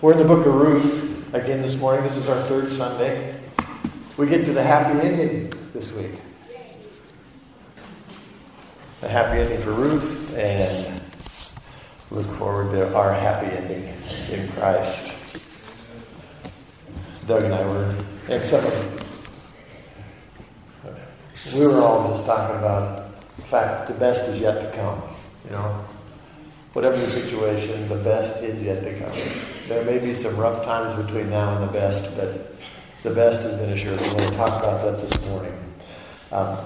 We're in the book of Ruth again this morning. This is our third Sunday. We get to the happy ending this week. The happy ending for Ruth, and look forward to our happy ending in Christ. Doug and I were, except we were all just talking about the fact the best is yet to come. You know, whatever the situation, the best is yet to come. There may be some rough times between now and the best, but the best has been assured. We're going to talk about that this morning. Um,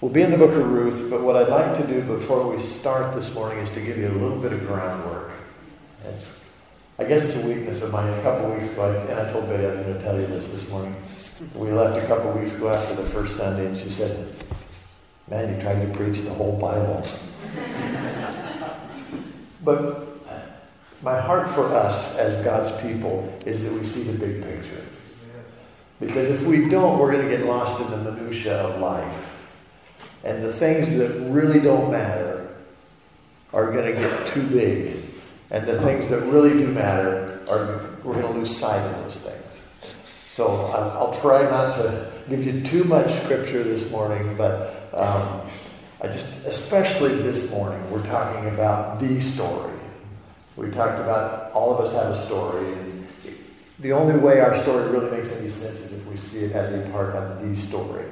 we'll be in the book of Ruth, but what I'd like to do before we start this morning is to give you a little bit of groundwork. It's, I guess it's a weakness of mine. A couple weeks ago, and I told Betty I was going to tell you this this morning. We left a couple weeks ago after the first Sunday, and she said, Man, you tried to preach the whole Bible. But my heart for us as God's people is that we see the big picture. Because if we don't, we're going to get lost in the minutiae of life. And the things that really don't matter are going to get too big. And the things that really do matter are we're going to lose sight of those things. So I'll, try not to give you too much scripture this morning, but um, I just, especially this morning, we're talking about the story. We talked about all of us have a story, and the only way our story really makes any sense is if we see it as a part of the story.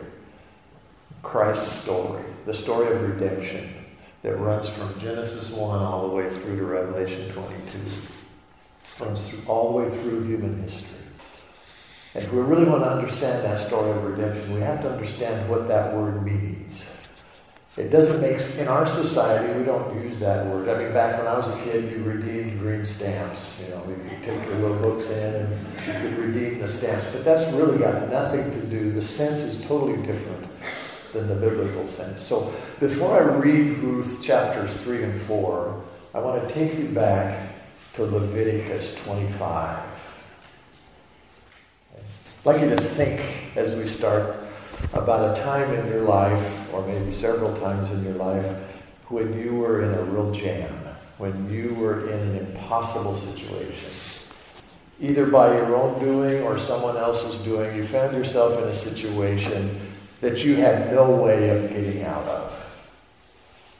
Christ's story, the story of redemption that runs from Genesis 1 all the way through to Revelation 22. Runs through, all the way through human history. And if we really want to understand that story of redemption, we have to understand what that word means. It doesn't make in our society we don't use that word. I mean, back when I was a kid, you redeemed green stamps. You know, you take your little books in and you could redeem the stamps. But that's really got nothing to do. The sense is totally different than the biblical sense. So before I read Ruth chapters three and four, I want to take you back to Leviticus 25. I'd like you to think as we start about a time in your life, or maybe several times in your life, when you were in a real jam, when you were in an impossible situation. Either by your own doing or someone else's doing, you found yourself in a situation that you had no way of getting out of.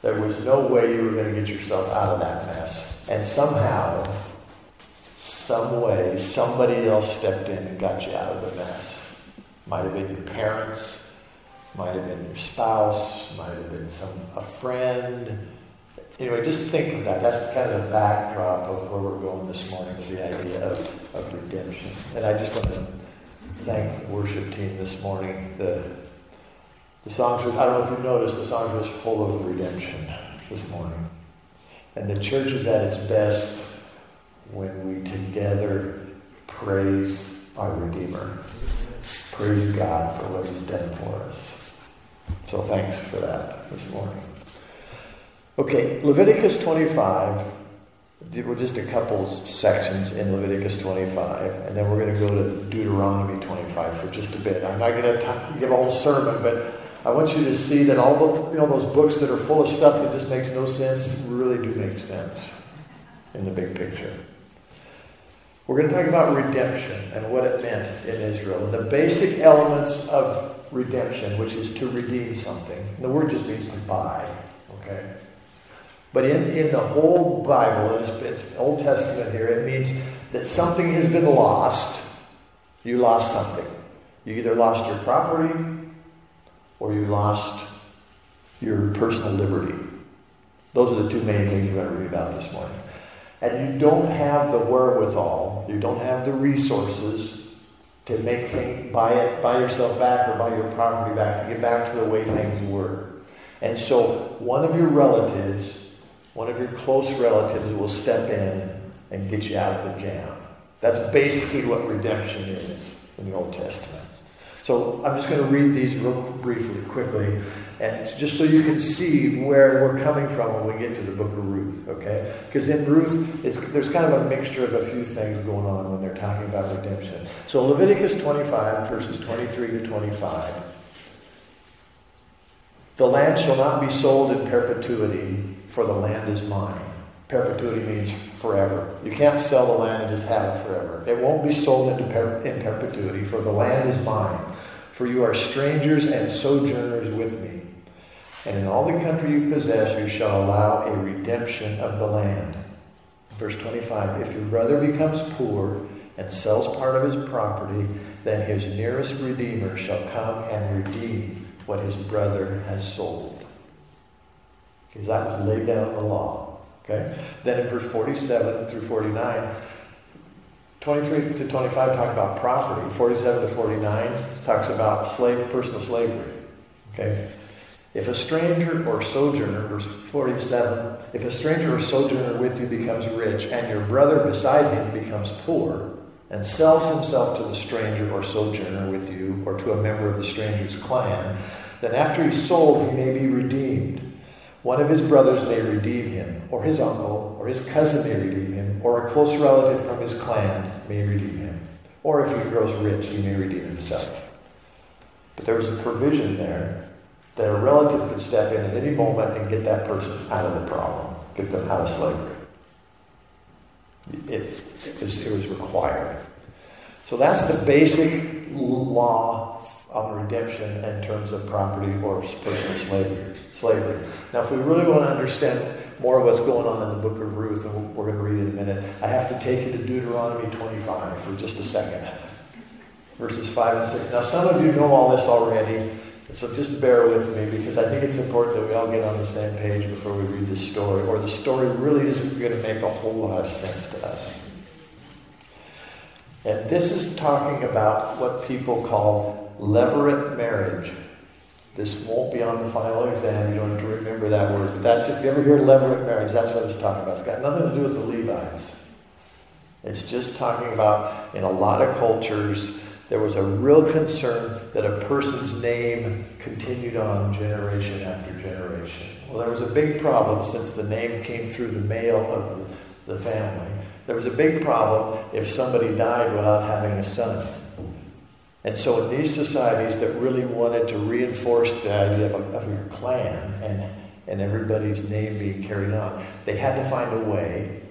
There was no way you were going to get yourself out of that mess. And somehow, some way, somebody else stepped in and got you out of the mess. Might have been your parents, might have been your spouse, might have been some a friend. Anyway, just think of that. That's kind of the backdrop of where we're going this morning with the idea of, of redemption. And I just want to thank the worship team this morning. The the songs were, I don't know if you noticed, the songs was full of redemption this morning. And the church is at its best when we together praise our Redeemer. Praise God for what He's done for us. So thanks for that this morning. Okay, Leviticus 25. We're just a couple sections in Leviticus 25, and then we're going to go to Deuteronomy 25 for just a bit. I'm not going to give a whole sermon, but I want you to see that all the you know those books that are full of stuff that just makes no sense really do make sense in the big picture. We're going to talk about redemption and what it meant in Israel. The basic elements of redemption, which is to redeem something. The word just means to buy. Okay? But in, in the whole Bible, it's, it's Old Testament here, it means that something has been lost. You lost something. You either lost your property or you lost your personal liberty. Those are the two main things you're going to read about this morning and you don't have the wherewithal, you don't have the resources to make things, buy it, buy yourself back or buy your property back to get back to the way things were. And so one of your relatives, one of your close relatives will step in and get you out of the jam. That's basically what redemption is in the Old Testament. So I'm just going to read these real briefly, quickly, and just so you can see where we're coming from when we get to the book of Ruth, okay? Because in Ruth, there's kind of a mixture of a few things going on when they're talking about redemption. So Leviticus 25, verses 23 to 25. The land shall not be sold in perpetuity, for the land is mine. perpetuity means forever. You can't sell the land and just have it forever. It won't be sold into per- in perpetuity, for the land is mine. For you are strangers and sojourners with me. And in all the country you possess, you shall allow a redemption of the land. Verse 25 If your brother becomes poor and sells part of his property, then his nearest redeemer shall come and redeem what his brother has sold. Because that was laid down in the law. Okay? Then in verse 47 through 49, 23 to 25 talk about property. 47 to 49 talks about slave, personal slavery. Okay? If a stranger or sojourner, verse 47, if a stranger or sojourner with you becomes rich and your brother beside him becomes poor and sells himself to the stranger or sojourner with you or to a member of the stranger's clan, then after he's sold he may be redeemed. One of his brothers may redeem him, or his uncle, or his cousin may redeem him, or a close relative from his clan may redeem him. Or if he grows rich, he may redeem himself. But there was a provision there that a relative could step in at any moment and get that person out of the problem, get them out of slavery. It, it, was, it was required. So that's the basic law on redemption in terms of property or personal slavery. slavery. Now, if we really want to understand more of what's going on in the book of Ruth, and we're going to read it in a minute, I have to take you to Deuteronomy 25 for just a second. Verses 5 and 6. Now, some of you know all this already. So just bear with me because I think it's important that we all get on the same page before we read this story, or the story really isn't going to make a whole lot of sense to us. And this is talking about what people call levirate marriage. This won't be on the final exam. You don't have to remember that word. But that's if you ever hear levirate marriage, that's what it's talking about. It's got nothing to do with the Levites. It's just talking about in a lot of cultures there was a real concern that a person's name continued on generation after generation. Well, there was a big problem since the name came through the male of the family. There was a big problem if somebody died without having a son. And so, in these societies that really wanted to reinforce the idea of, of your clan and, and everybody's name being carried on, they had to find a way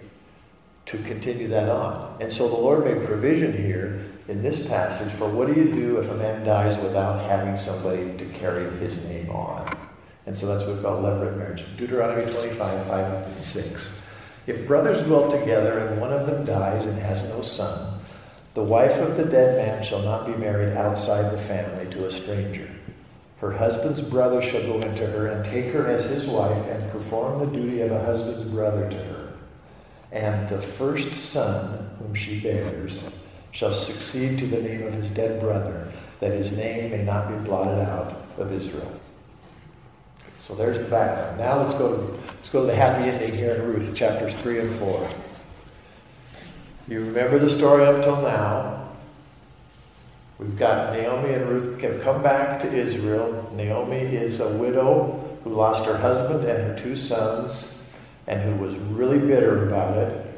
to continue that on. And so, the Lord made provision here in this passage for what do you do if a man dies without having somebody to carry his name on? And so that's what we call levirate marriage. Deuteronomy 25, 5 and 6. If brothers dwell together and one of them dies and has no son, the wife of the dead man shall not be married outside the family to a stranger. Her husband's brother shall go into her and take her as his wife and perform the duty of a husband's brother to her. And the first son whom she bears shall succeed to the name of his dead brother, that his name may not be blotted out of Israel. So there's the background. Now let's go to let's go to the happy ending here in Ruth, chapters three and four. You remember the story up till now. We've got Naomi and Ruth have come back to Israel. Naomi is a widow who lost her husband and her two sons, and who was really bitter about it.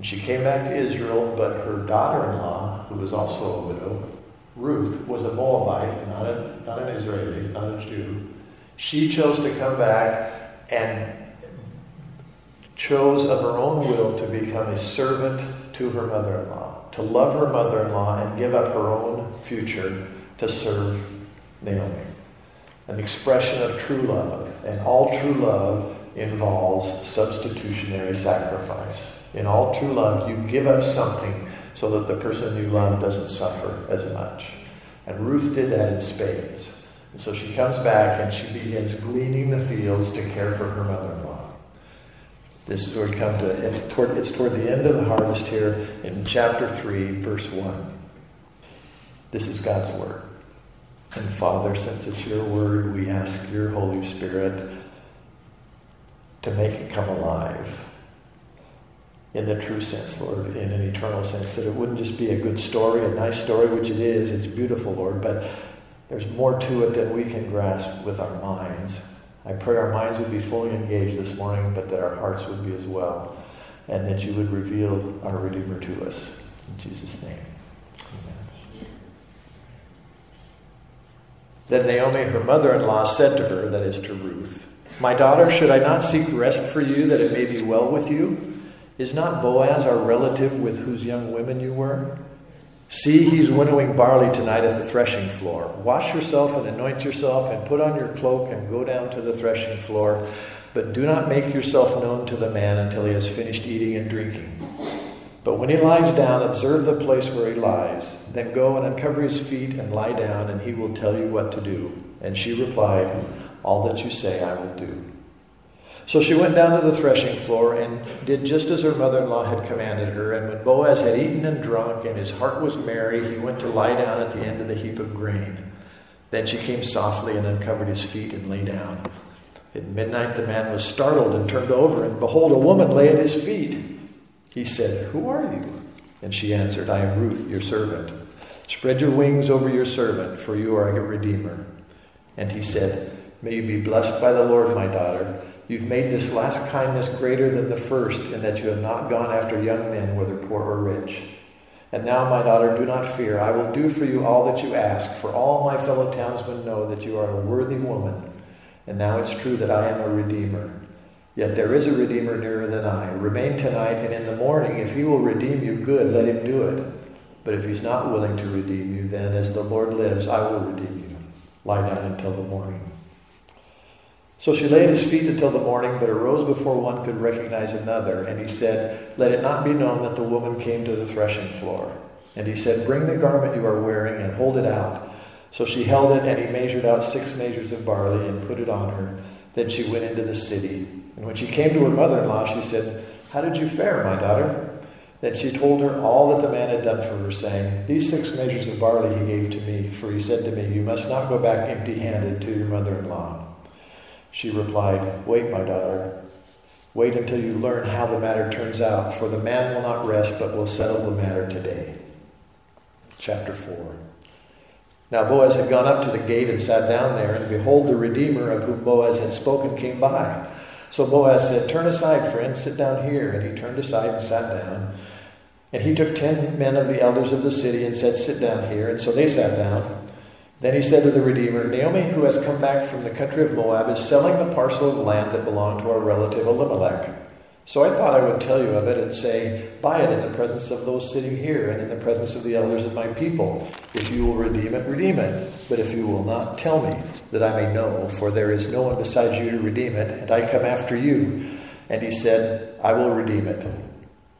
And she came back to Israel, but her daughter in law, who was also a widow, Ruth, was a Moabite, not, a, not an Israeli, not a Jew. She chose to come back and chose of her own will to become a servant to her mother in law, to love her mother in law and give up her own future to serve Naomi. An expression of true love. And all true love involves substitutionary sacrifice. In all true love, you give up something so that the person you love doesn't suffer as much. And Ruth did that in spades. And so she comes back and she begins gleaning the fields to care for her mother in law. This we come to, it's toward the end of the harvest here in chapter 3, verse 1. This is God's Word. And Father, since it's your Word, we ask your Holy Spirit to make it come alive in the true sense, Lord, in an eternal sense, that it wouldn't just be a good story, a nice story, which it is, it's beautiful, Lord, but there's more to it than we can grasp with our minds. I pray our minds would be fully engaged this morning, but that our hearts would be as well, and that you would reveal our Redeemer to us. In Jesus' name. Amen. Then Naomi, her mother in law, said to her, that is to Ruth, My daughter, should I not seek rest for you that it may be well with you? Is not Boaz our relative with whose young women you were? See, he's winnowing barley tonight at the threshing floor. Wash yourself and anoint yourself and put on your cloak and go down to the threshing floor. But do not make yourself known to the man until he has finished eating and drinking. But when he lies down, observe the place where he lies. Then go and uncover his feet and lie down, and he will tell you what to do. And she replied, All that you say I will do. So she went down to the threshing floor and did just as her mother in law had commanded her. And when Boaz had eaten and drunk, and his heart was merry, he went to lie down at the end of the heap of grain. Then she came softly and uncovered his feet and lay down. At midnight the man was startled and turned over, and behold, a woman lay at his feet. He said, Who are you? And she answered, I am Ruth, your servant. Spread your wings over your servant, for you are a redeemer. And he said, May you be blessed by the Lord, my daughter. You've made this last kindness greater than the first, in that you have not gone after young men, whether poor or rich. And now, my daughter, do not fear. I will do for you all that you ask, for all my fellow townsmen know that you are a worthy woman. And now it's true that I am a redeemer. Yet there is a Redeemer nearer than I. Remain tonight, and in the morning, if he will redeem you, good, let him do it. But if he's not willing to redeem you, then as the Lord lives, I will redeem you. Lie down until the morning. So she lay at his feet until the morning, but arose before one could recognize another. And he said, Let it not be known that the woman came to the threshing floor. And he said, Bring the garment you are wearing and hold it out. So she held it, and he measured out six measures of barley and put it on her. Then she went into the city. And when she came to her mother in law, she said, How did you fare, my daughter? Then she told her all that the man had done for her, saying, These six measures of barley he gave to me, for he said to me, You must not go back empty handed to your mother in law. She replied, Wait, my daughter. Wait until you learn how the matter turns out, for the man will not rest, but will settle the matter today. Chapter 4. Now Boaz had gone up to the gate and sat down there, and behold, the Redeemer of whom Boaz had spoken came by. So Boaz said, Turn aside, friend, sit down here. And he turned aside and sat down. And he took ten men of the elders of the city and said, Sit down here. And so they sat down. Then he said to the Redeemer, Naomi, who has come back from the country of Moab, is selling the parcel of land that belonged to our relative Elimelech. So I thought I would tell you of it and say, Buy it in the presence of those sitting here and in the presence of the elders of my people. If you will redeem it, redeem it. But if you will not, tell me, that I may know, for there is no one besides you to redeem it, and I come after you. And he said, I will redeem it.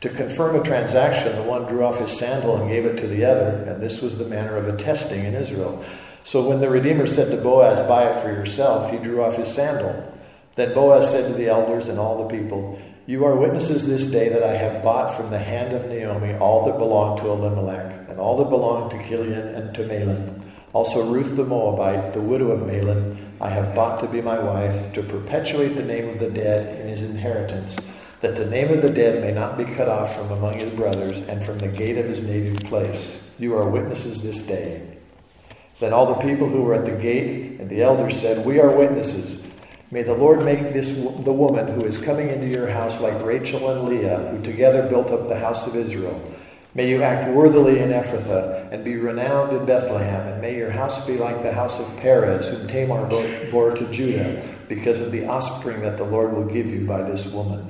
To confirm a transaction, the one drew off his sandal and gave it to the other, and this was the manner of attesting in Israel. So when the Redeemer said to Boaz, Buy it for yourself, he drew off his sandal. Then Boaz said to the elders and all the people, You are witnesses this day that I have bought from the hand of Naomi all that belonged to Elimelech, and all that belonged to Chilion and to Mahlon. Also Ruth the Moabite, the widow of Mahlon, I have bought to be my wife, to perpetuate the name of the dead in his inheritance that the name of the dead may not be cut off from among his brothers and from the gate of his native place. You are witnesses this day. Then all the people who were at the gate and the elders said, We are witnesses. May the Lord make this the woman who is coming into your house like Rachel and Leah, who together built up the house of Israel. May you act worthily in Ephrathah and be renowned in Bethlehem, and may your house be like the house of Perez, whom Tamar bore to Judah, because of the offspring that the Lord will give you by this woman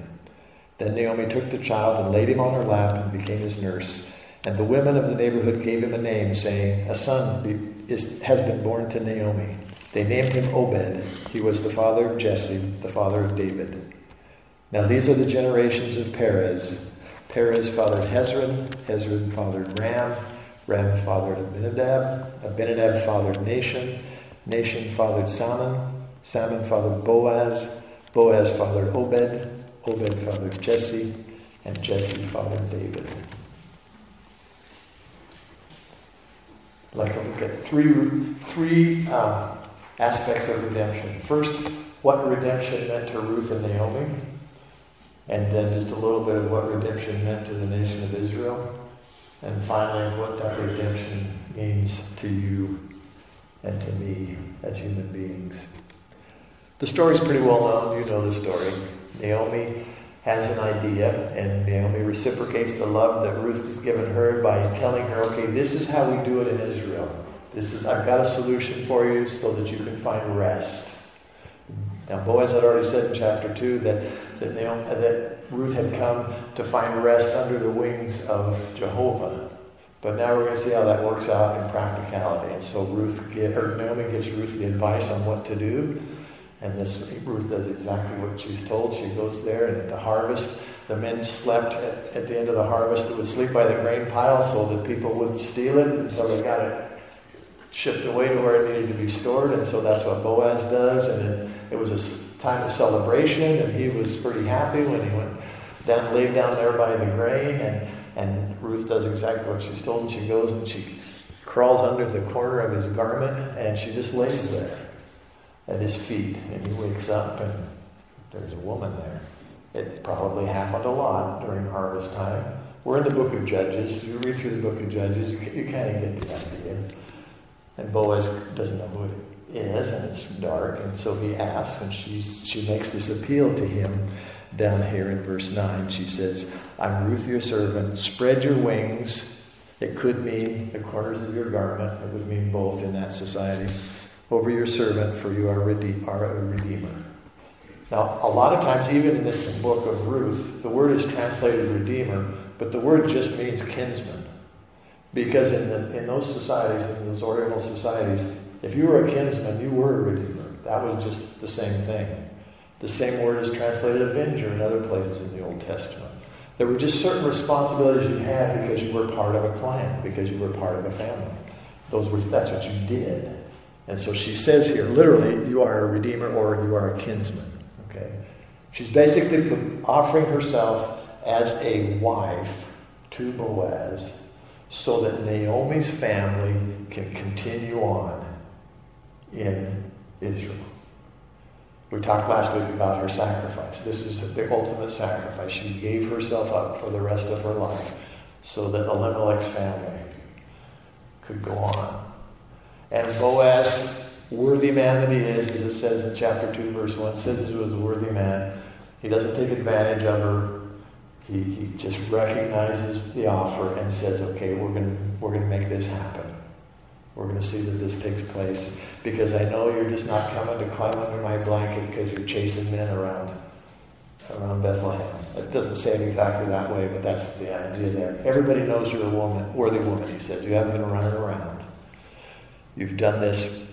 Then Naomi took the child and laid him on her lap and became his nurse. And the women of the neighborhood gave him a name, saying, A son is, has been born to Naomi. They named him Obed. He was the father of Jesse, the father of David. Now these are the generations of Perez. Perez fathered Hezron, Hezron fathered Ram, Ram fathered Abinadab. Abinadab fathered Nahshon. Nahshon fathered Salmon. Salmon fathered Boaz. Boaz fathered Obed. Obed fathered Jesse. And Jesse fathered David. I'd like to look at three, three uh, aspects of redemption. First, what redemption meant to Ruth and Naomi, and then just a little bit of what redemption meant to the nation of Israel, and finally, what that redemption means to you and to me as human beings. The story is pretty well known. You know the story. Naomi has an idea, and Naomi reciprocates the love that Ruth has given her by telling her, okay, this is how we do it in Israel. This is, I've got a solution for you so that you can find rest. Now, Boaz had already said in chapter 2 that, that, Naomi, that Ruth had come to find rest under the wings of Jehovah. But now we're going to see how that works out in practicality. And so Ruth get, or Naomi gives Ruth the advice on what to do. And this Ruth does exactly what she's told. She goes there, and at the harvest, the men slept at, at the end of the harvest. They would sleep by the grain pile so that people wouldn't steal it until they got it shipped away to where it needed to be stored. And so that's what Boaz does. And it, it was a time of celebration, and he was pretty happy when he went down, laid down there by the grain. And, and Ruth does exactly what she's told. And she goes and she crawls under the corner of his garment, and she just lays there at his feet. And he wakes up, and there's a woman there. It probably happened a lot during harvest time. We're in the book of Judges. You read through the book of Judges, you, kind of get the idea. And Boaz doesn't know who it is, and it's dark, and so he asks, and she's, she makes this appeal to him down here in verse 9. She says, I'm Ruth, your servant. Spread your wings. It could mean the corners of your garment. It would mean both in that society over your servant, for you are, rede- are a redeemer. Now, a lot of times, even in this book of Ruth, the word is translated redeemer, but the word just means kinsman. Because in, the, in those societies, in those Oriental societies, if you were a kinsman, you were a redeemer. That was just the same thing. The same word is translated avenger in other places in the Old Testament. There were just certain responsibilities you had because you were part of a clan, because you were part of a family. Those were, that's what you did. And so she says here, literally, you are a redeemer or you are a kinsman. Okay? She's basically offering herself as a wife to Boaz so that Naomi's family can continue on in Israel. We talked last week about her sacrifice. This is the ultimate sacrifice. She gave herself up for the rest of her life so that Elimelech's family could go on. And Boaz, worthy man that he is, as it says in chapter 2, verse 1, says he was a worthy man. He doesn't take advantage of her. He, he just recognizes the offer and says, okay, we're going we're to make this happen. We're going to see that this takes place because I know you're just not coming to climb under my blanket because you're chasing men around around Bethlehem. It doesn't say it exactly that way, but that's the idea there. Everybody knows you're a woman, worthy woman, he says. You haven't been running around. You've done this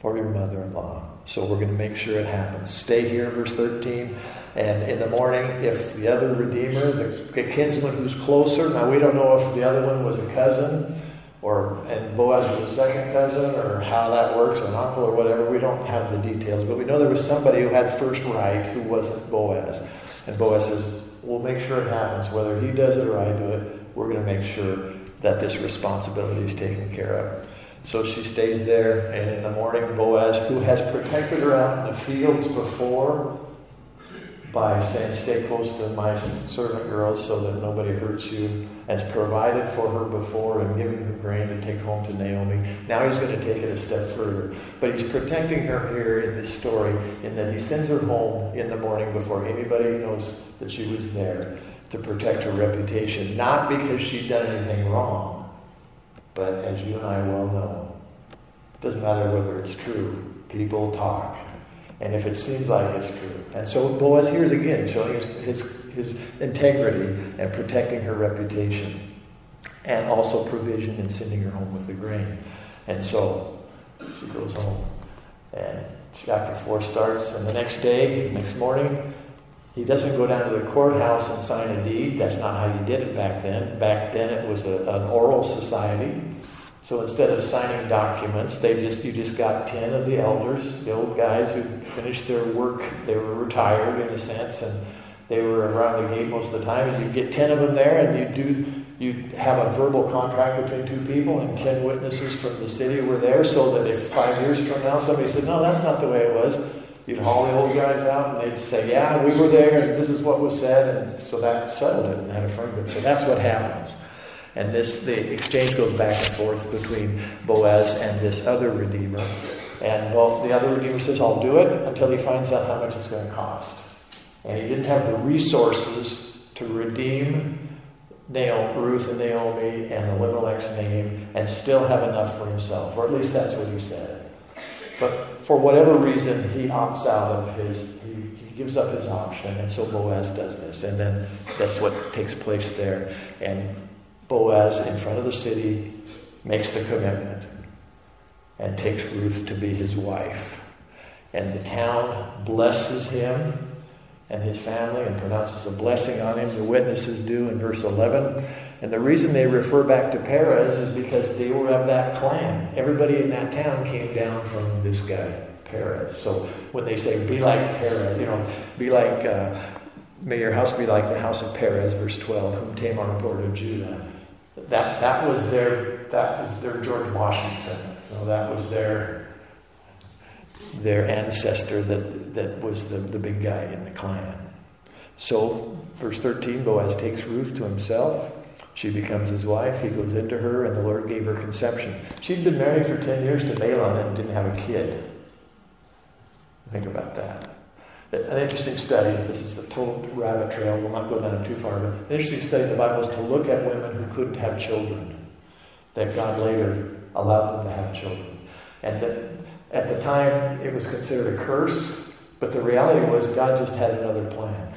for your mother-in-law. So we're going to make sure it happens. Stay here, verse 13. And in the morning, if the other Redeemer, the kinsman who's closer, now we don't know if the other one was a cousin, or and Boaz was a second cousin, or how that works, an uncle or whatever. We don't have the details, but we know there was somebody who had first right who wasn't Boaz. And Boaz says, We'll make sure it happens. Whether he does it or I do it, we're going to make sure that this responsibility is taken care of. So she stays there, and in the morning, Boaz, who has protected her out in the fields before, by saying, Stay close to my servant girls so that nobody hurts you, has provided for her before and given her grain to take home to Naomi. Now he's going to take it a step further. But he's protecting her here in this story in that he sends her home in the morning before anybody knows that she was there to protect her reputation. Not because she'd done anything wrong, but as you and I well know, it doesn't matter whether it's true. People talk and if it seems like it's true. And so Boaz here is again showing his, his, his integrity and protecting her reputation, and also provision and sending her home with the grain. And so she goes home. And chapter 4 starts, and the next day, next morning, He doesn't go down to the courthouse and sign a deed. That's not how you did it back then. Back then it was a, an oral society. So instead of signing documents, they just you just got ten of the elders, the old guys who finished their work. They were retired in a sense, and they were around the gate most of the time. And you get ten of them there, and you do you have a verbal contract between two people, and ten witnesses from the city were there, so that if five years from now somebody said, "No, that's not the way it was," you'd haul the old guys out, and they'd say, "Yeah, we were there, and this is what was said," and so that settled it and had firm. So that's what happens. And this the exchange goes back and forth between Boaz and this other redeemer. And well, the other redeemer says, I'll do it until he finds out how much it's going to cost. And he didn't have the resources to redeem Naomi, Ruth and Naomi and Elimelech's name and still have enough for himself. Or at least that's what he said. But for whatever reason, he opts out of his, he, he gives up his option. And so Boaz does this. And then that's what takes place there. And Boaz, in front of the city, makes the commitment and takes Ruth to be his wife. And the town blesses him and his family and pronounces a blessing on him. The witnesses do in verse 11. And the reason they refer back to Perez is because they were of that clan. Everybody in that town came down from this guy, Perez. So when they say, be like Perez, you know, be like, uh, may your house be like the house of Perez, verse 12, whom Tamar bore to Judah that that was their that was their George Washington. Know, that was their their ancestor that that was the, the big guy in the clan. So verse 13, Boaz takes Ruth to himself. She becomes his wife. He goes into her, and the Lord gave her conception. She'd been married for 10 years to Mahlon and didn't have a kid. Think about that. An interesting study, this is the total rabbit trail, we'll not go down too far, but an interesting study in the Bible is to look at women who couldn't have children, that God later allowed them to have children. And that at the time it was considered a curse, but the reality was God just had another plan.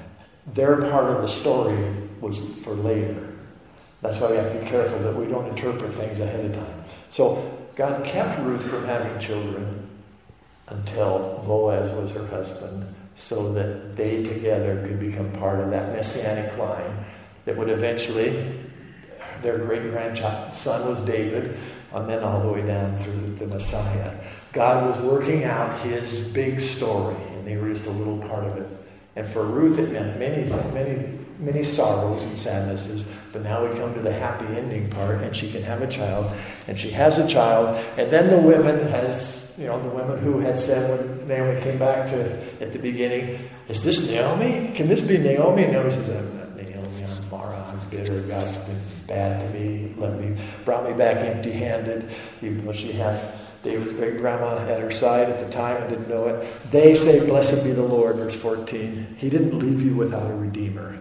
Their part of the story was for later. That's why we have to be careful that we don't interpret things ahead of time. So God kept Ruth from having children until Boaz was her husband so that they together could become part of that messianic line that would eventually, their great grandson was David, and then all the way down through the Messiah. God was working out his big story, and they were just a little part of it. And for Ruth, it meant many, many, many sorrows and sadnesses. But now we come to the happy ending part, and she can have a child, and she has a child, and then the women has you know, the women who had said when Naomi came back to at the beginning, "Is this Naomi? Can this be Naomi?" And Naomi says, "I'm not Naomi. I'm Mara. I'm bitter. God's been bad to me. Let me brought me back empty-handed, even though she had." David's great grandma at her side at the time and didn't know it. They say, Blessed be the Lord, verse 14. He didn't leave you without a redeemer,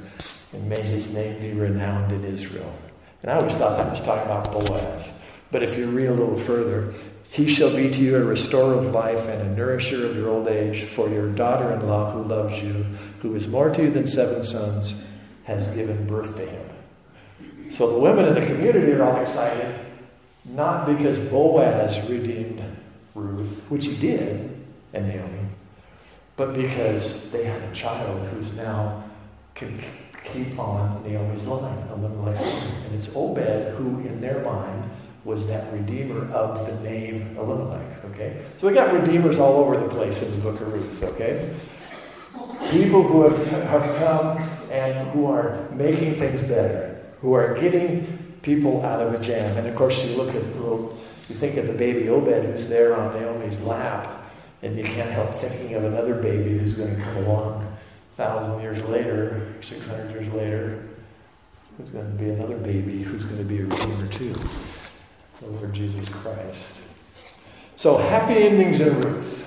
and may his name be renowned in Israel. And I always thought that was talking about Boaz. But if you read a little further, he shall be to you a restorer of life and a nourisher of your old age, for your daughter in law who loves you, who is more to you than seven sons, has given birth to him. So the women in the community are all excited, not because Boaz redeemed Ruth, which he did, and Naomi, but because they had a child who's now can keep on Naomi's line, Elimelech's line. And it's Obed who, in their mind, was that redeemer of the name Elimelech. Okay? So we got redeemers all over the place in the book of Ruth, okay? People who have, have come and who are making things better, who are getting people out of a jam. And of course, you look at little, you think of the baby Obed who's there on Naomi's lap, and you can't help thinking of another baby who's going to come along thousand years later, 600 years later, who's going to be another baby who's going to be a redeemer too the Lord Jesus Christ. So, happy endings in Ruth.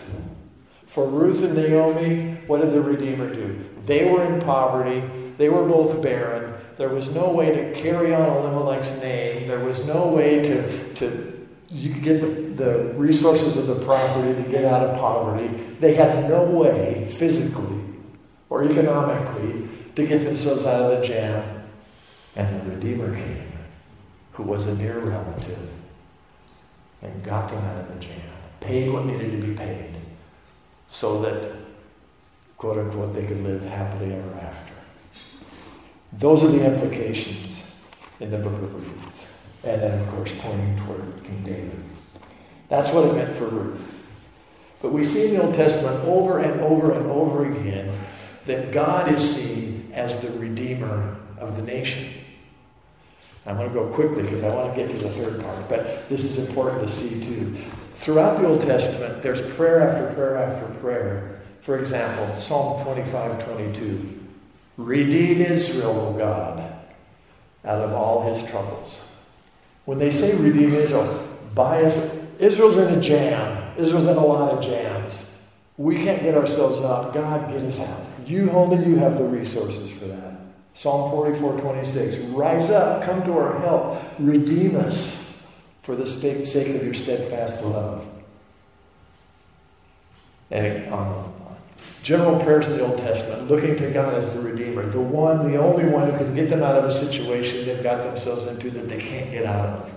For Ruth and Naomi, what did the Redeemer do? They were in poverty. They were both barren. There was no way to carry on Elimelech's name. There was no way to, to you could get the, the resources of the property to get out of poverty. They had no way, physically or economically, to get themselves out of the jam. And the Redeemer came, who was a near relative and got them out of the jam, paid what needed to be paid, so that quote unquote, they could live happily ever after. Those are the implications in the book of Ruth. And then, of course, pointing toward King David. That's what it meant for Ruth. But we see in the Old Testament over and over and over again that God is seen as the Redeemer of the nation. I'm going to go quickly because I want to get to the third part, but this is important to see too. Throughout the Old Testament, there's prayer after prayer after prayer. For example, Psalm 25 22. Redeem Israel, O God, out of all his troubles. When they say redeem Israel, bias. Israel's in a jam. Israel's in a lot of jams. We can't get ourselves out. God, get us out. You only you have the resources for that. Psalm 44, 26. Rise up, come to our help, redeem us for the sake of your steadfast love. And um, general prayers in the Old Testament, looking to God as the Redeemer, the one, the only one who can get them out of a situation they've got themselves into that they can't get out of.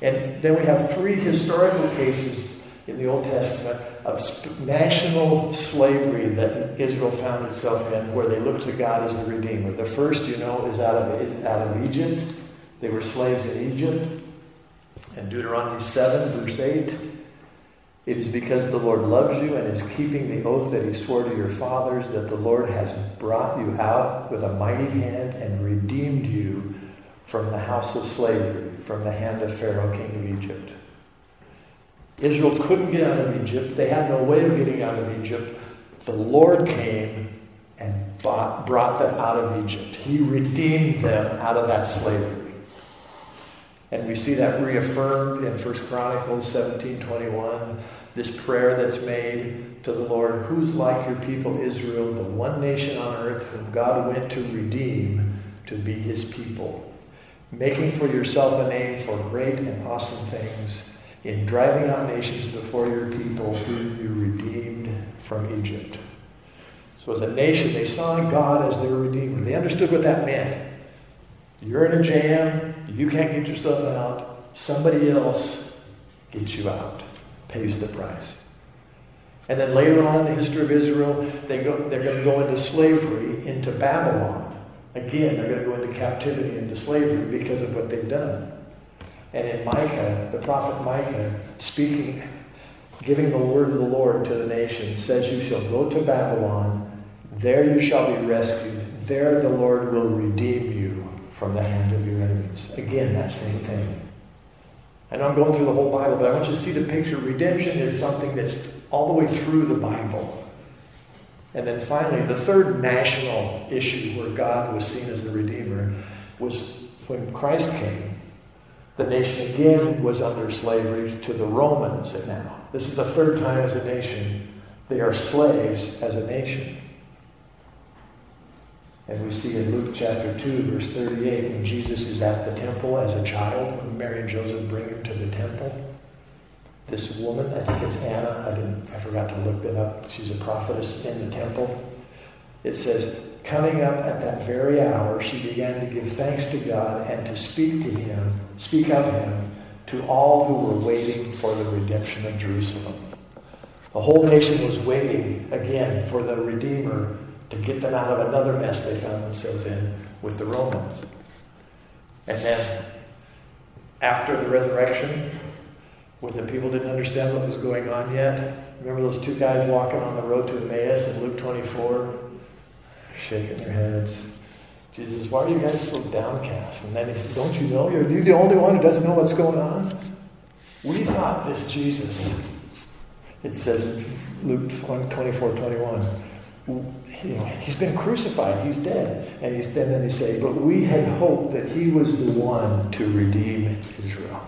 And then we have three historical cases in the Old Testament of national slavery that Israel found itself in, where they looked to God as the Redeemer. The first, you know, is out of, out of Egypt. They were slaves in Egypt. And Deuteronomy 7, verse 8 It is because the Lord loves you and is keeping the oath that he swore to your fathers that the Lord has brought you out with a mighty hand and redeemed you from the house of slavery, from the hand of Pharaoh, king of Egypt. Israel couldn't get out of Egypt. They had no way of getting out of Egypt. The Lord came and bought, brought them out of Egypt. He redeemed them out of that slavery. And we see that reaffirmed in 1 Chronicles 17:21, this prayer that's made to the Lord, who's like your people Israel, the one nation on earth whom God went to redeem to be his people, making for yourself a name for great and awesome things in driving out nations before your people whom you redeemed from Egypt. So, as a nation, they saw God as their Redeemer. They understood what that meant. You're in a jam, you can't get yourself out, somebody else gets you out, pays the price. And then later on in the history of Israel, they go, they're going to go into slavery into Babylon. Again, they're going to go into captivity, into slavery because of what they've done. And in Micah, the prophet Micah, speaking, giving the word of the Lord to the nation, says, You shall go to Babylon, there you shall be rescued, there the Lord will redeem you from the hand of your enemies. Again, that same thing. I know I'm going through the whole Bible, but I want you to see the picture. Redemption is something that's all the way through the Bible. And then finally, the third national issue where God was seen as the Redeemer was when Christ came the nation again was under slavery to the Romans and now. This is the third time as a nation they are slaves as a nation. And we see in Luke chapter 2, verse 38, when Jesus is at the temple as a child, when Mary and Joseph bring him to the temple, this woman, I think it's Anna, I didn't I forgot to look that up. She's a prophetess in the temple. It says, Coming up at that very hour, she began to give thanks to God and to speak to him, speak of him, to all who were waiting for the redemption of Jerusalem. The whole nation was waiting again for the Redeemer to get them out of another mess they found themselves in with the Romans. And then, after the resurrection, when the people didn't understand what was going on yet, remember those two guys walking on the road to Emmaus in Luke 24? shaking their heads. Jesus, why are you guys so downcast? And then he said, Don't you know? You're the only one who doesn't know what's going on? We thought this Jesus, it says in Luke 24 21, he's been crucified, he's dead. And, he's, and then they say, But we had hoped that he was the one to redeem Israel.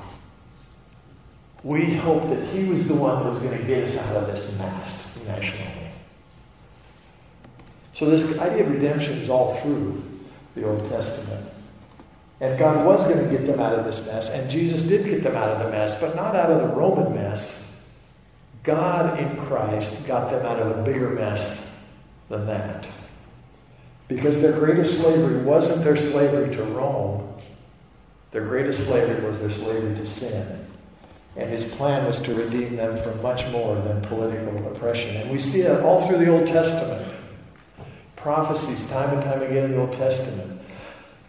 We hoped that he was the one that was going to get us out of this mess nationally. So this idea of redemption is all through the Old Testament. And God was going to get them out of this mess, and Jesus did get them out of the mess, but not out of the Roman mess. God in Christ got them out of a bigger mess than that. Because their greatest slavery wasn't their slavery to Rome, their greatest slavery was their slavery to sin. And his plan was to redeem them from much more than political oppression. And we see that all through the Old Testament. prophecies time and time again in the Old Testament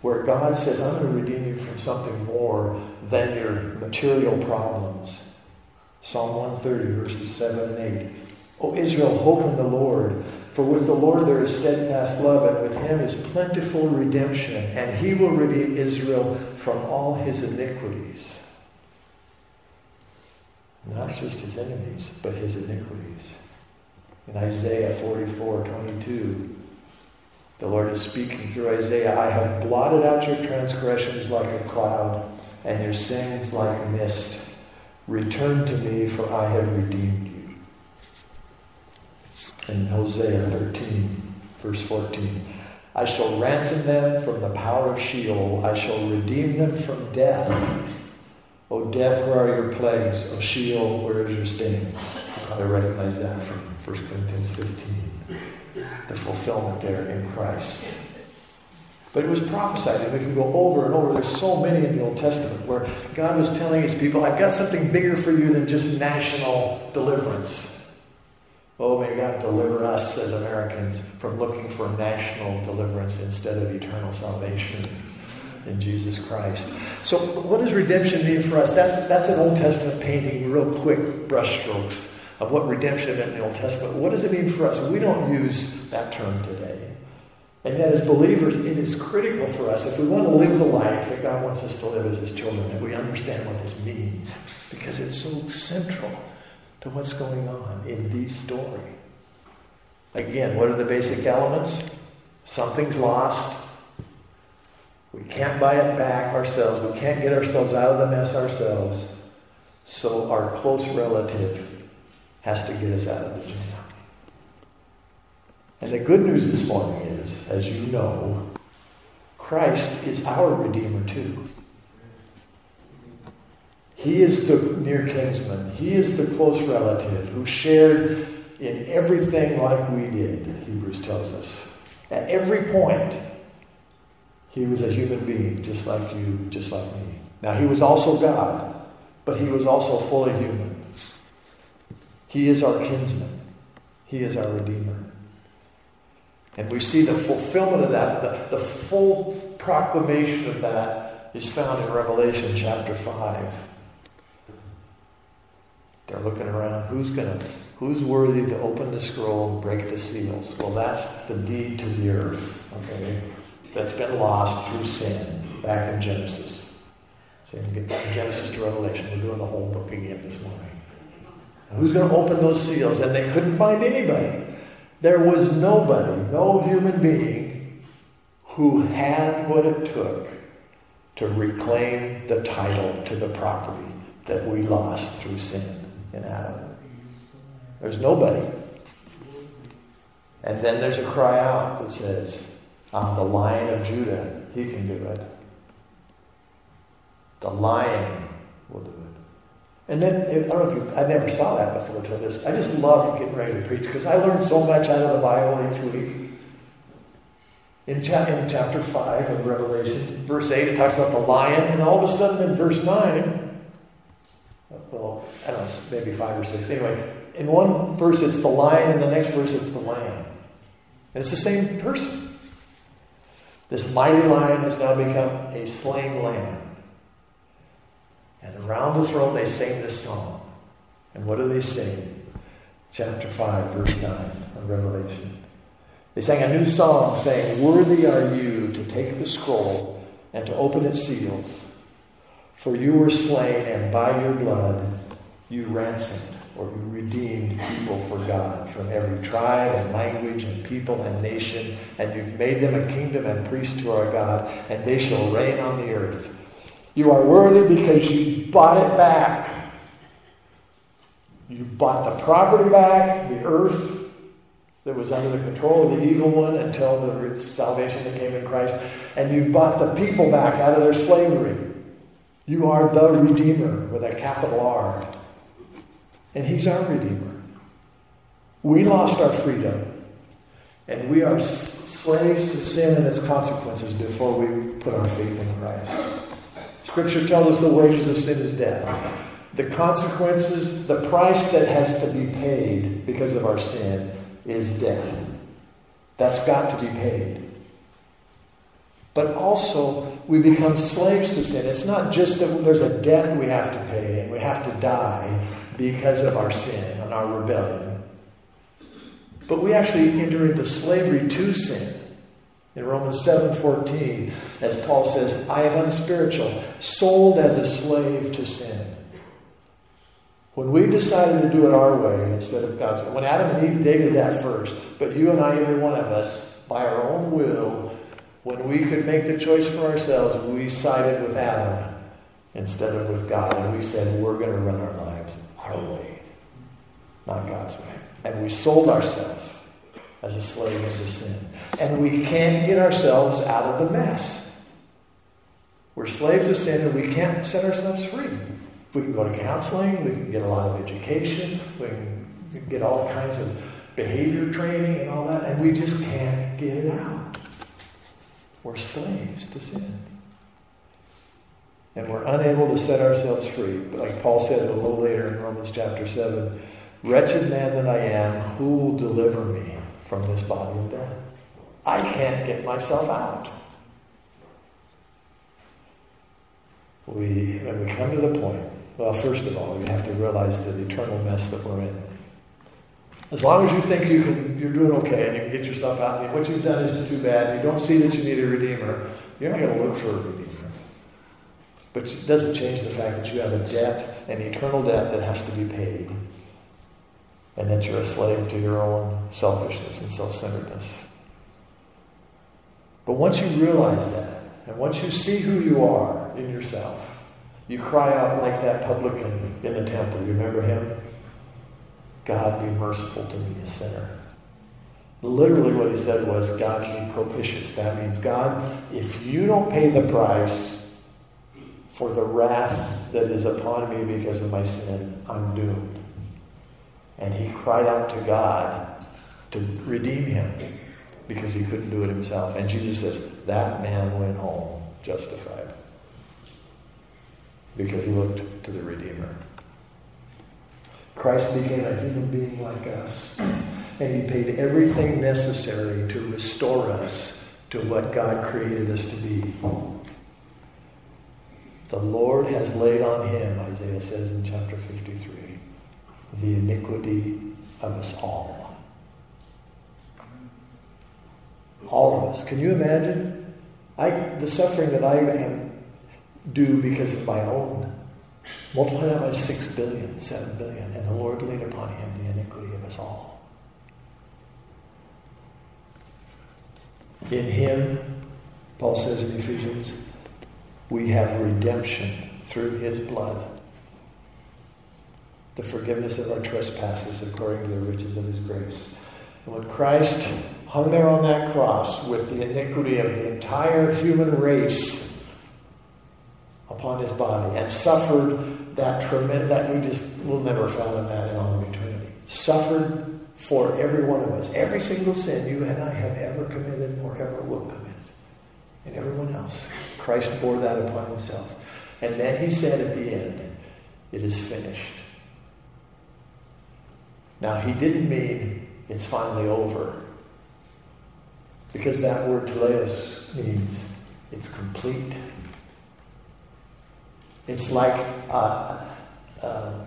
where God says, I'm going to redeem you from something more than your material problems. Psalm 130, verses 7 and 8. O Israel, hope in the Lord. For with the Lord there is steadfast love, and with him is plentiful redemption, and he will redeem Israel from all his iniquities. Not just his enemies, but his iniquities. In Isaiah 44, 22, the Lord is speaking through Isaiah I have blotted out your transgressions like a cloud, and your sins like mist. Return to me, for I have redeemed you. In Hosea 13, verse 14, I shall ransom them from the power of Sheol. I shall redeem them from death. O death, where are your plagues? O Sheol, where is your sting? You probably recognize that from 1 Corinthians 15 the fulfillment there in Christ. But it was prophesied, and we can go over and over. There's so many in the Old Testament where God was telling his people, I've got something bigger for you than just national deliverance. Oh, may God deliver us as Americans from looking for national deliverance instead of eternal salvation in Jesus Christ. So, what does redemption mean for us? That's, that's an Old Testament painting, real quick brushstrokes of what redemption meant in the Old Testament. What does it mean for us? We don't use that term today. And yet, as believers, it is critical for us if we want to live the life that God wants us to live as His children, that we understand what this means, because it's so central to what's going on in the story. Again, what are the basic elements? Something's lost. We can't buy it back ourselves. We can't get ourselves out of the mess ourselves. So our close relative has to get us out of the jam. And the good news this morning is, as you know, Christ is our Redeemer too. He is the near kinsman. He is the close relative who shared in everything like we did, Hebrews tells us. At every point, he was a human being, just like you, just like me. Now, he was also God, but he was also fully human. He is our kinsman. He is our Redeemer. And we see the fulfillment of that, the, the full proclamation of that is found in Revelation chapter 5. They're looking around. Who's gonna who's worthy to open the scroll and break the seals? Well, that's the deed to the earth, okay? That's been lost through sin back in Genesis. So Genesis to Revelation. We're doing the whole book again this morning. Who's going to open those seals? And they couldn't find anybody. There was nobody, no human being, who had what it took to reclaim the title to the property that we lost through sin in Adam. There's nobody. And then there's a cry out that says, I'm the lion of Judah. He can do it. The lion will do it. And then, I don't know if you, I never saw that before until this. I just love getting ready to preach because I learned so much out of the Bible each week. In, cha- in chapter 5 of Revelation, verse 8, it talks about the lion, and all of a sudden in verse 9, well, I don't know, maybe 5 or 6. Anyway, in one verse it's the lion, and the next verse it's the lamb. And it's the same person. This mighty lion has now become a slain lamb. And around the throne they sing this song. And what do they sing? Chapter 5, verse 9 of Revelation. They sang a new song saying, Worthy are you to take the scroll and to open its seals. For you were slain, and by your blood you ransomed or you redeemed people for God from every tribe and language and people and nation, and you've made them a kingdom and priests to our God, and they shall reign on the earth. You are worthy because you bought it back. You bought the property back, the earth that was under the control of the evil one until the salvation that came in Christ, and you bought the people back out of their slavery. You are the Redeemer with a capital R. And He's our Redeemer. We lost our freedom, and we are slaves to sin and its consequences before we put our faith in Christ. Scripture tells us the wages of sin is death. The consequences, the price that has to be paid because of our sin is death. That's got to be paid. But also, we become slaves to sin. It's not just that there's a debt we have to pay and we have to die because of our sin and our rebellion. But we actually enter into slavery to sin. In Romans 7:14, as Paul says, I am unspiritual, sold as a slave to sin. When we decided to do it our way instead of God's way, when Adam and Eve, did that first, but you and I, every one of us, by our own will, when we could make the choice for ourselves, we sided with Adam instead of with God, and we said, we're going to run our lives our way, not God's way. And we sold ourselves as a slave into sin. And we can't get ourselves out of the mess. We're slaves to sin and we can't set ourselves free. We can go to counseling, we can get a lot of education, we can, we can get all kinds of behavior training and all that, and we just can't get it out. We're slaves to sin. And we're unable to set ourselves free. But like Paul said a little later in Romans chapter 7, Wretched man that I am, who will deliver me from this body of death? I can't get myself out. We, when we come to the point, well, first of all, you have to realize the eternal mess that we're in. As long as you think you can, you're doing okay and you can get yourself out, what you've done isn't too bad, you don't see that you need a redeemer, you're not going to look for a redeemer. But it doesn't change the fact that you have a debt, an eternal debt that has to be paid, and that you're a slave to your own selfishness and self centeredness. But once you realize that, and once you see who you are in yourself, you cry out like that publican in the temple. You remember him? God be merciful to me, a sinner. Literally, what he said was, God be propitious. That means, God, if you don't pay the price for the wrath that is upon me because of my sin, I'm doomed. And he cried out to God to redeem him because he couldn't do it himself. And Jesus says, that man went home justified because he looked to the Redeemer. Christ became a human being like us, and he paid everything necessary to restore us to what God created us to be. The Lord has laid on him, Isaiah says in chapter 53, the iniquity of us all. All of us. Can you imagine? I, the suffering that I am do because of my own. Multiply that by six billion, seven billion, and the Lord laid upon him the iniquity of us all. In him, Paul says in Ephesians, we have redemption through his blood, the forgiveness of our trespasses according to the riches of his grace. And when Christ hung there on that cross with the iniquity of the entire human race upon his body and suffered that tremendous, that we just will never fathom that in all of eternity. Suffered for every one of us. Every single sin you and I have ever committed or ever will commit. And everyone else. Christ bore that upon himself. And then he said at the end, it is finished. Now he didn't mean it's finally over. Because that word teleos means it's complete. It's like uh, uh,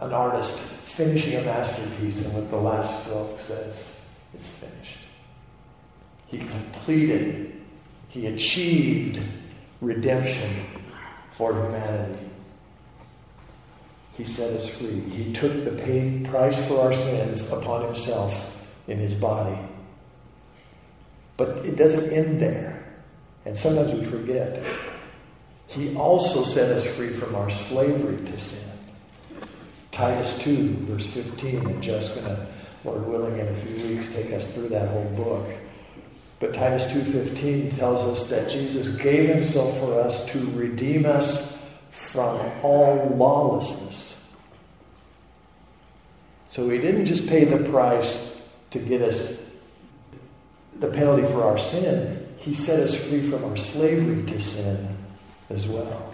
an artist finishing a masterpiece, and with the last stroke says, It's finished. He completed, he achieved redemption for humanity. He set us free. He took the paid price for our sins upon himself in his body. But it doesn't end there. And sometimes we forget. He also set us free from our slavery to sin. Titus 2, verse 15, and Jeff's going to, Lord willing, in a few weeks, take us through that whole book. But Titus 2.15 tells us that Jesus gave himself for us to redeem us from all lawlessness. So he didn't just pay the price to get us the penalty for our sin. He set us free from our slavery to sin as well.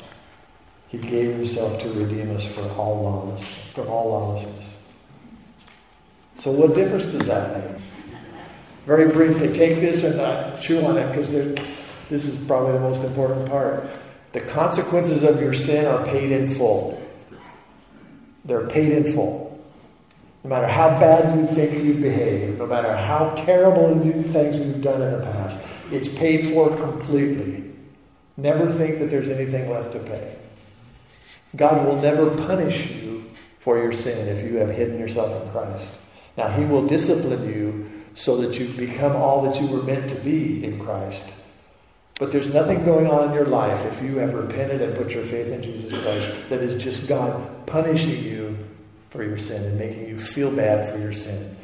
He gave himself to redeem us from all lawlessness, from all lawlessness. So what difference does that make? Very briefly, take this and uh, chew on it because this is probably the most important part. The consequences of your sin are paid in full. They're paid in full. No matter how bad you think you've behaved, no matter how terrible things you've done in the past, it's paid for completely. Never think that there's anything left to pay. God will never punish you for your sin if you have hidden yourself in Christ. Now, He will discipline you so that you become all that you were meant to be in Christ. But there's nothing going on in your life if you have repented and put your faith in Jesus Christ that is just God punishing you for your sin and making you feel bad for your sin.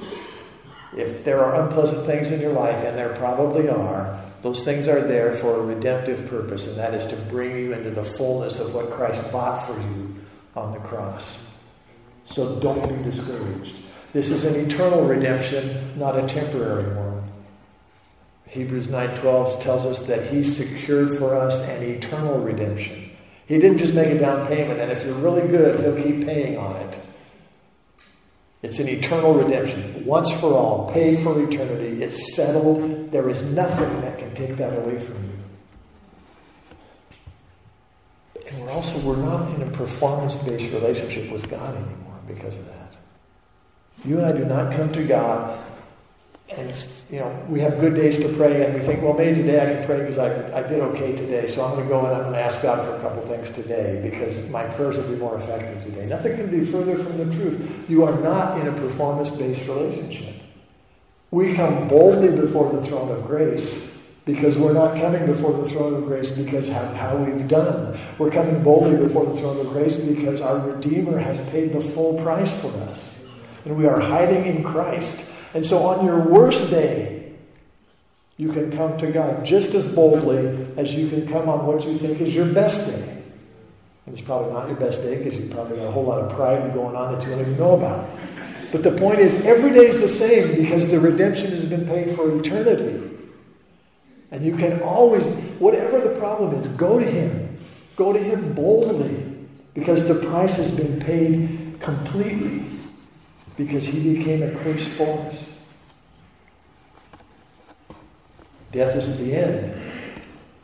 If there are unpleasant things in your life, and there probably are, those things are there for a redemptive purpose, and that is to bring you into the fullness of what Christ bought for you on the cross. So don't be discouraged. This is an eternal redemption, not a temporary one. Hebrews 9:12 tells us that he secured for us an eternal redemption. He didn't just make a down payment and if you're really good, he'll keep paying on it. It's an eternal redemption, once for all, paid for eternity. It's settled. There is nothing that can take that away from you. And we're also we're not in a performance-based relationship with God anymore because of that. You and I do not come to God and you know we have good days to pray and we think well maybe today i can pray because I, I did okay today so i'm going to go and i'm going to ask god for a couple things today because my prayers will be more effective today nothing can be further from the truth you are not in a performance-based relationship we come boldly before the throne of grace because we're not coming before the throne of grace because how, how we've done we're coming boldly before the throne of grace because our redeemer has paid the full price for us and we are hiding in Christ. And so on your worst day, you can come to God just as boldly as you can come on what you think is your best day. And it's probably not your best day because you've probably got a whole lot of pride going on that you don't even know about. But the point is, every day is the same because the redemption has been paid for eternity. And you can always, whatever the problem is, go to Him. Go to Him boldly because the price has been paid completely because he became a curse for us. Death isn't the end,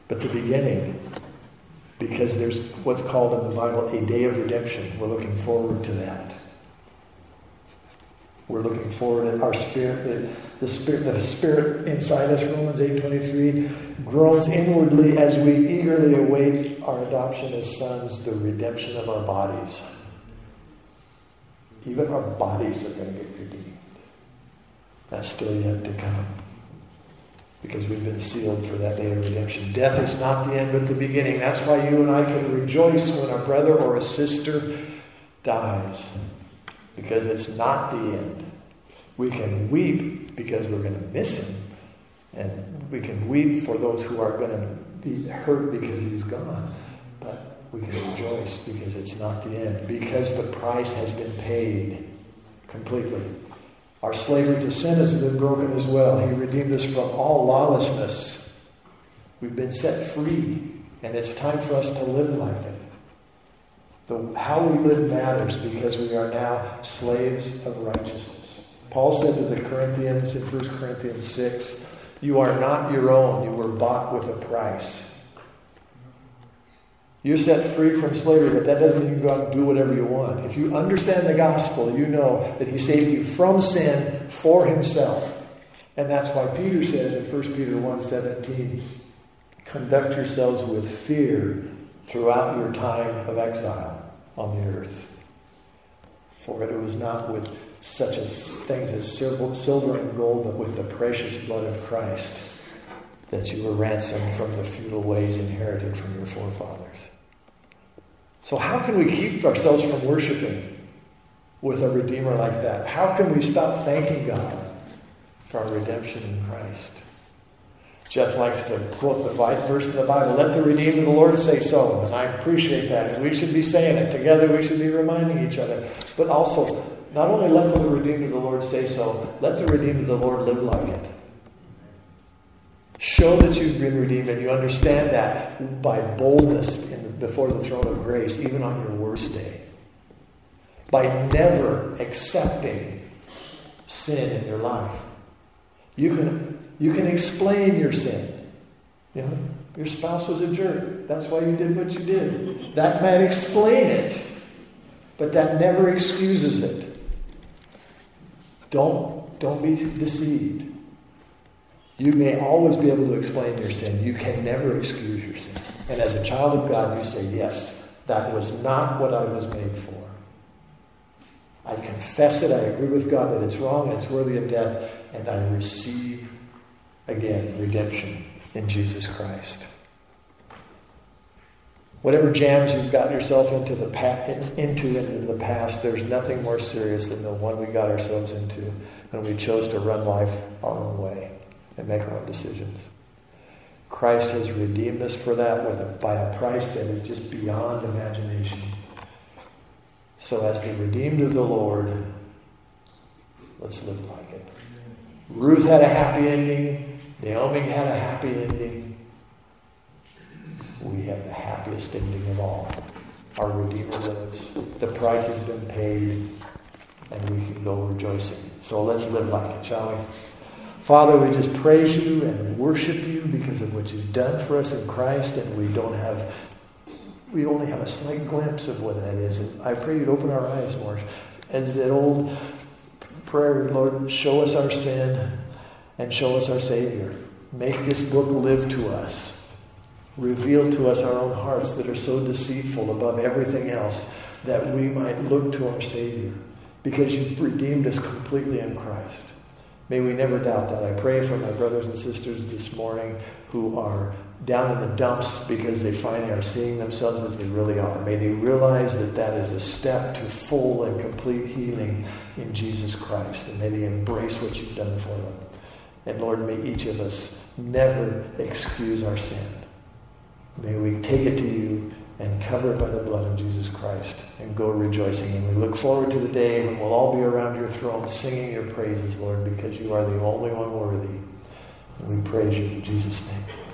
but the beginning. Because there's what's called in the Bible a day of redemption. We're looking forward to that. We're looking forward to our spirit, the, the spirit, the spirit inside us, Romans 8.23, groans inwardly as we eagerly await our adoption as sons, the redemption of our bodies. Even our bodies are going to get redeemed. That's still yet to come. Because we've been sealed for that day of redemption. Death is not the end, but the beginning. That's why you and I can rejoice when a brother or a sister dies. Because it's not the end. We can weep because we're going to miss him. And we can weep for those who are going to be hurt because he's gone. But we can rejoice because it's not the end, because the price has been paid completely. Our slavery to sin has been broken as well. He redeemed us from all lawlessness. We've been set free, and it's time for us to live like it. The, how we live matters because we are now slaves of righteousness. Paul said to the Corinthians in 1 Corinthians 6, You are not your own, you were bought with a price. You're set free from slavery, but that doesn't mean you go out and do whatever you want. If you understand the gospel, you know that He saved you from sin for Himself. And that's why Peter says in 1 Peter 1 17, conduct yourselves with fear throughout your time of exile on the earth. For it was not with such as things as silver and gold, but with the precious blood of Christ that you were ransomed from the futile ways inherited from your forefathers. So, how can we keep ourselves from worshiping with a Redeemer like that? How can we stop thanking God for our redemption in Christ? Jeff likes to quote the verse in the Bible, let the redeemed of the Lord say so. And I appreciate that. We should be saying it. Together we should be reminding each other. But also, not only let the redeemed of the Lord say so, let the redeemed of the Lord live like it. Show that you've been redeemed and you understand that by boldness the, before the throne of grace, even on your worst day. By never accepting sin in your life. You can, you can explain your sin. You know, your spouse was a jerk. That's why you did what you did. That might explain it, but that never excuses it. Don't, don't be deceived. You may always be able to explain your sin. You can never excuse your sin. And as a child of God, you say, Yes, that was not what I was made for. I confess it, I agree with God that it's wrong and it's worthy of death, and I receive again redemption in Jesus Christ. Whatever jams you've gotten yourself into the pa- into into the past, there's nothing more serious than the one we got ourselves into when we chose to run life our own way and make our own decisions. Christ has redeemed us for that with a, by a price that is just beyond imagination. So, as the redeemed of the Lord, let's live like it. Ruth had a happy ending. Naomi had a happy ending. We have the happiest ending of all. Our Redeemer lives. The price has been paid, and we can go rejoicing. So let's live like it, shall we? Father, we just praise you and worship you because of what you've done for us in Christ, and we don't have, we only have a slight glimpse of what that is. And I pray you'd open our eyes more. As that old prayer, Lord, show us our sin and show us our Savior. Make this book live to us. Reveal to us our own hearts that are so deceitful above everything else that we might look to our Savior because you've redeemed us completely in Christ. May we never doubt that. I pray for my brothers and sisters this morning who are down in the dumps because they finally are seeing themselves as they really are. May they realize that that is a step to full and complete healing in Jesus Christ. And may they embrace what you've done for them. And Lord, may each of us never excuse our sin. May we take it to you and cover it by the blood of Jesus Christ and go rejoicing. And we look forward to the day when we'll all be around your throne singing your praises, Lord, because you are the only one worthy. And we praise you in Jesus' name.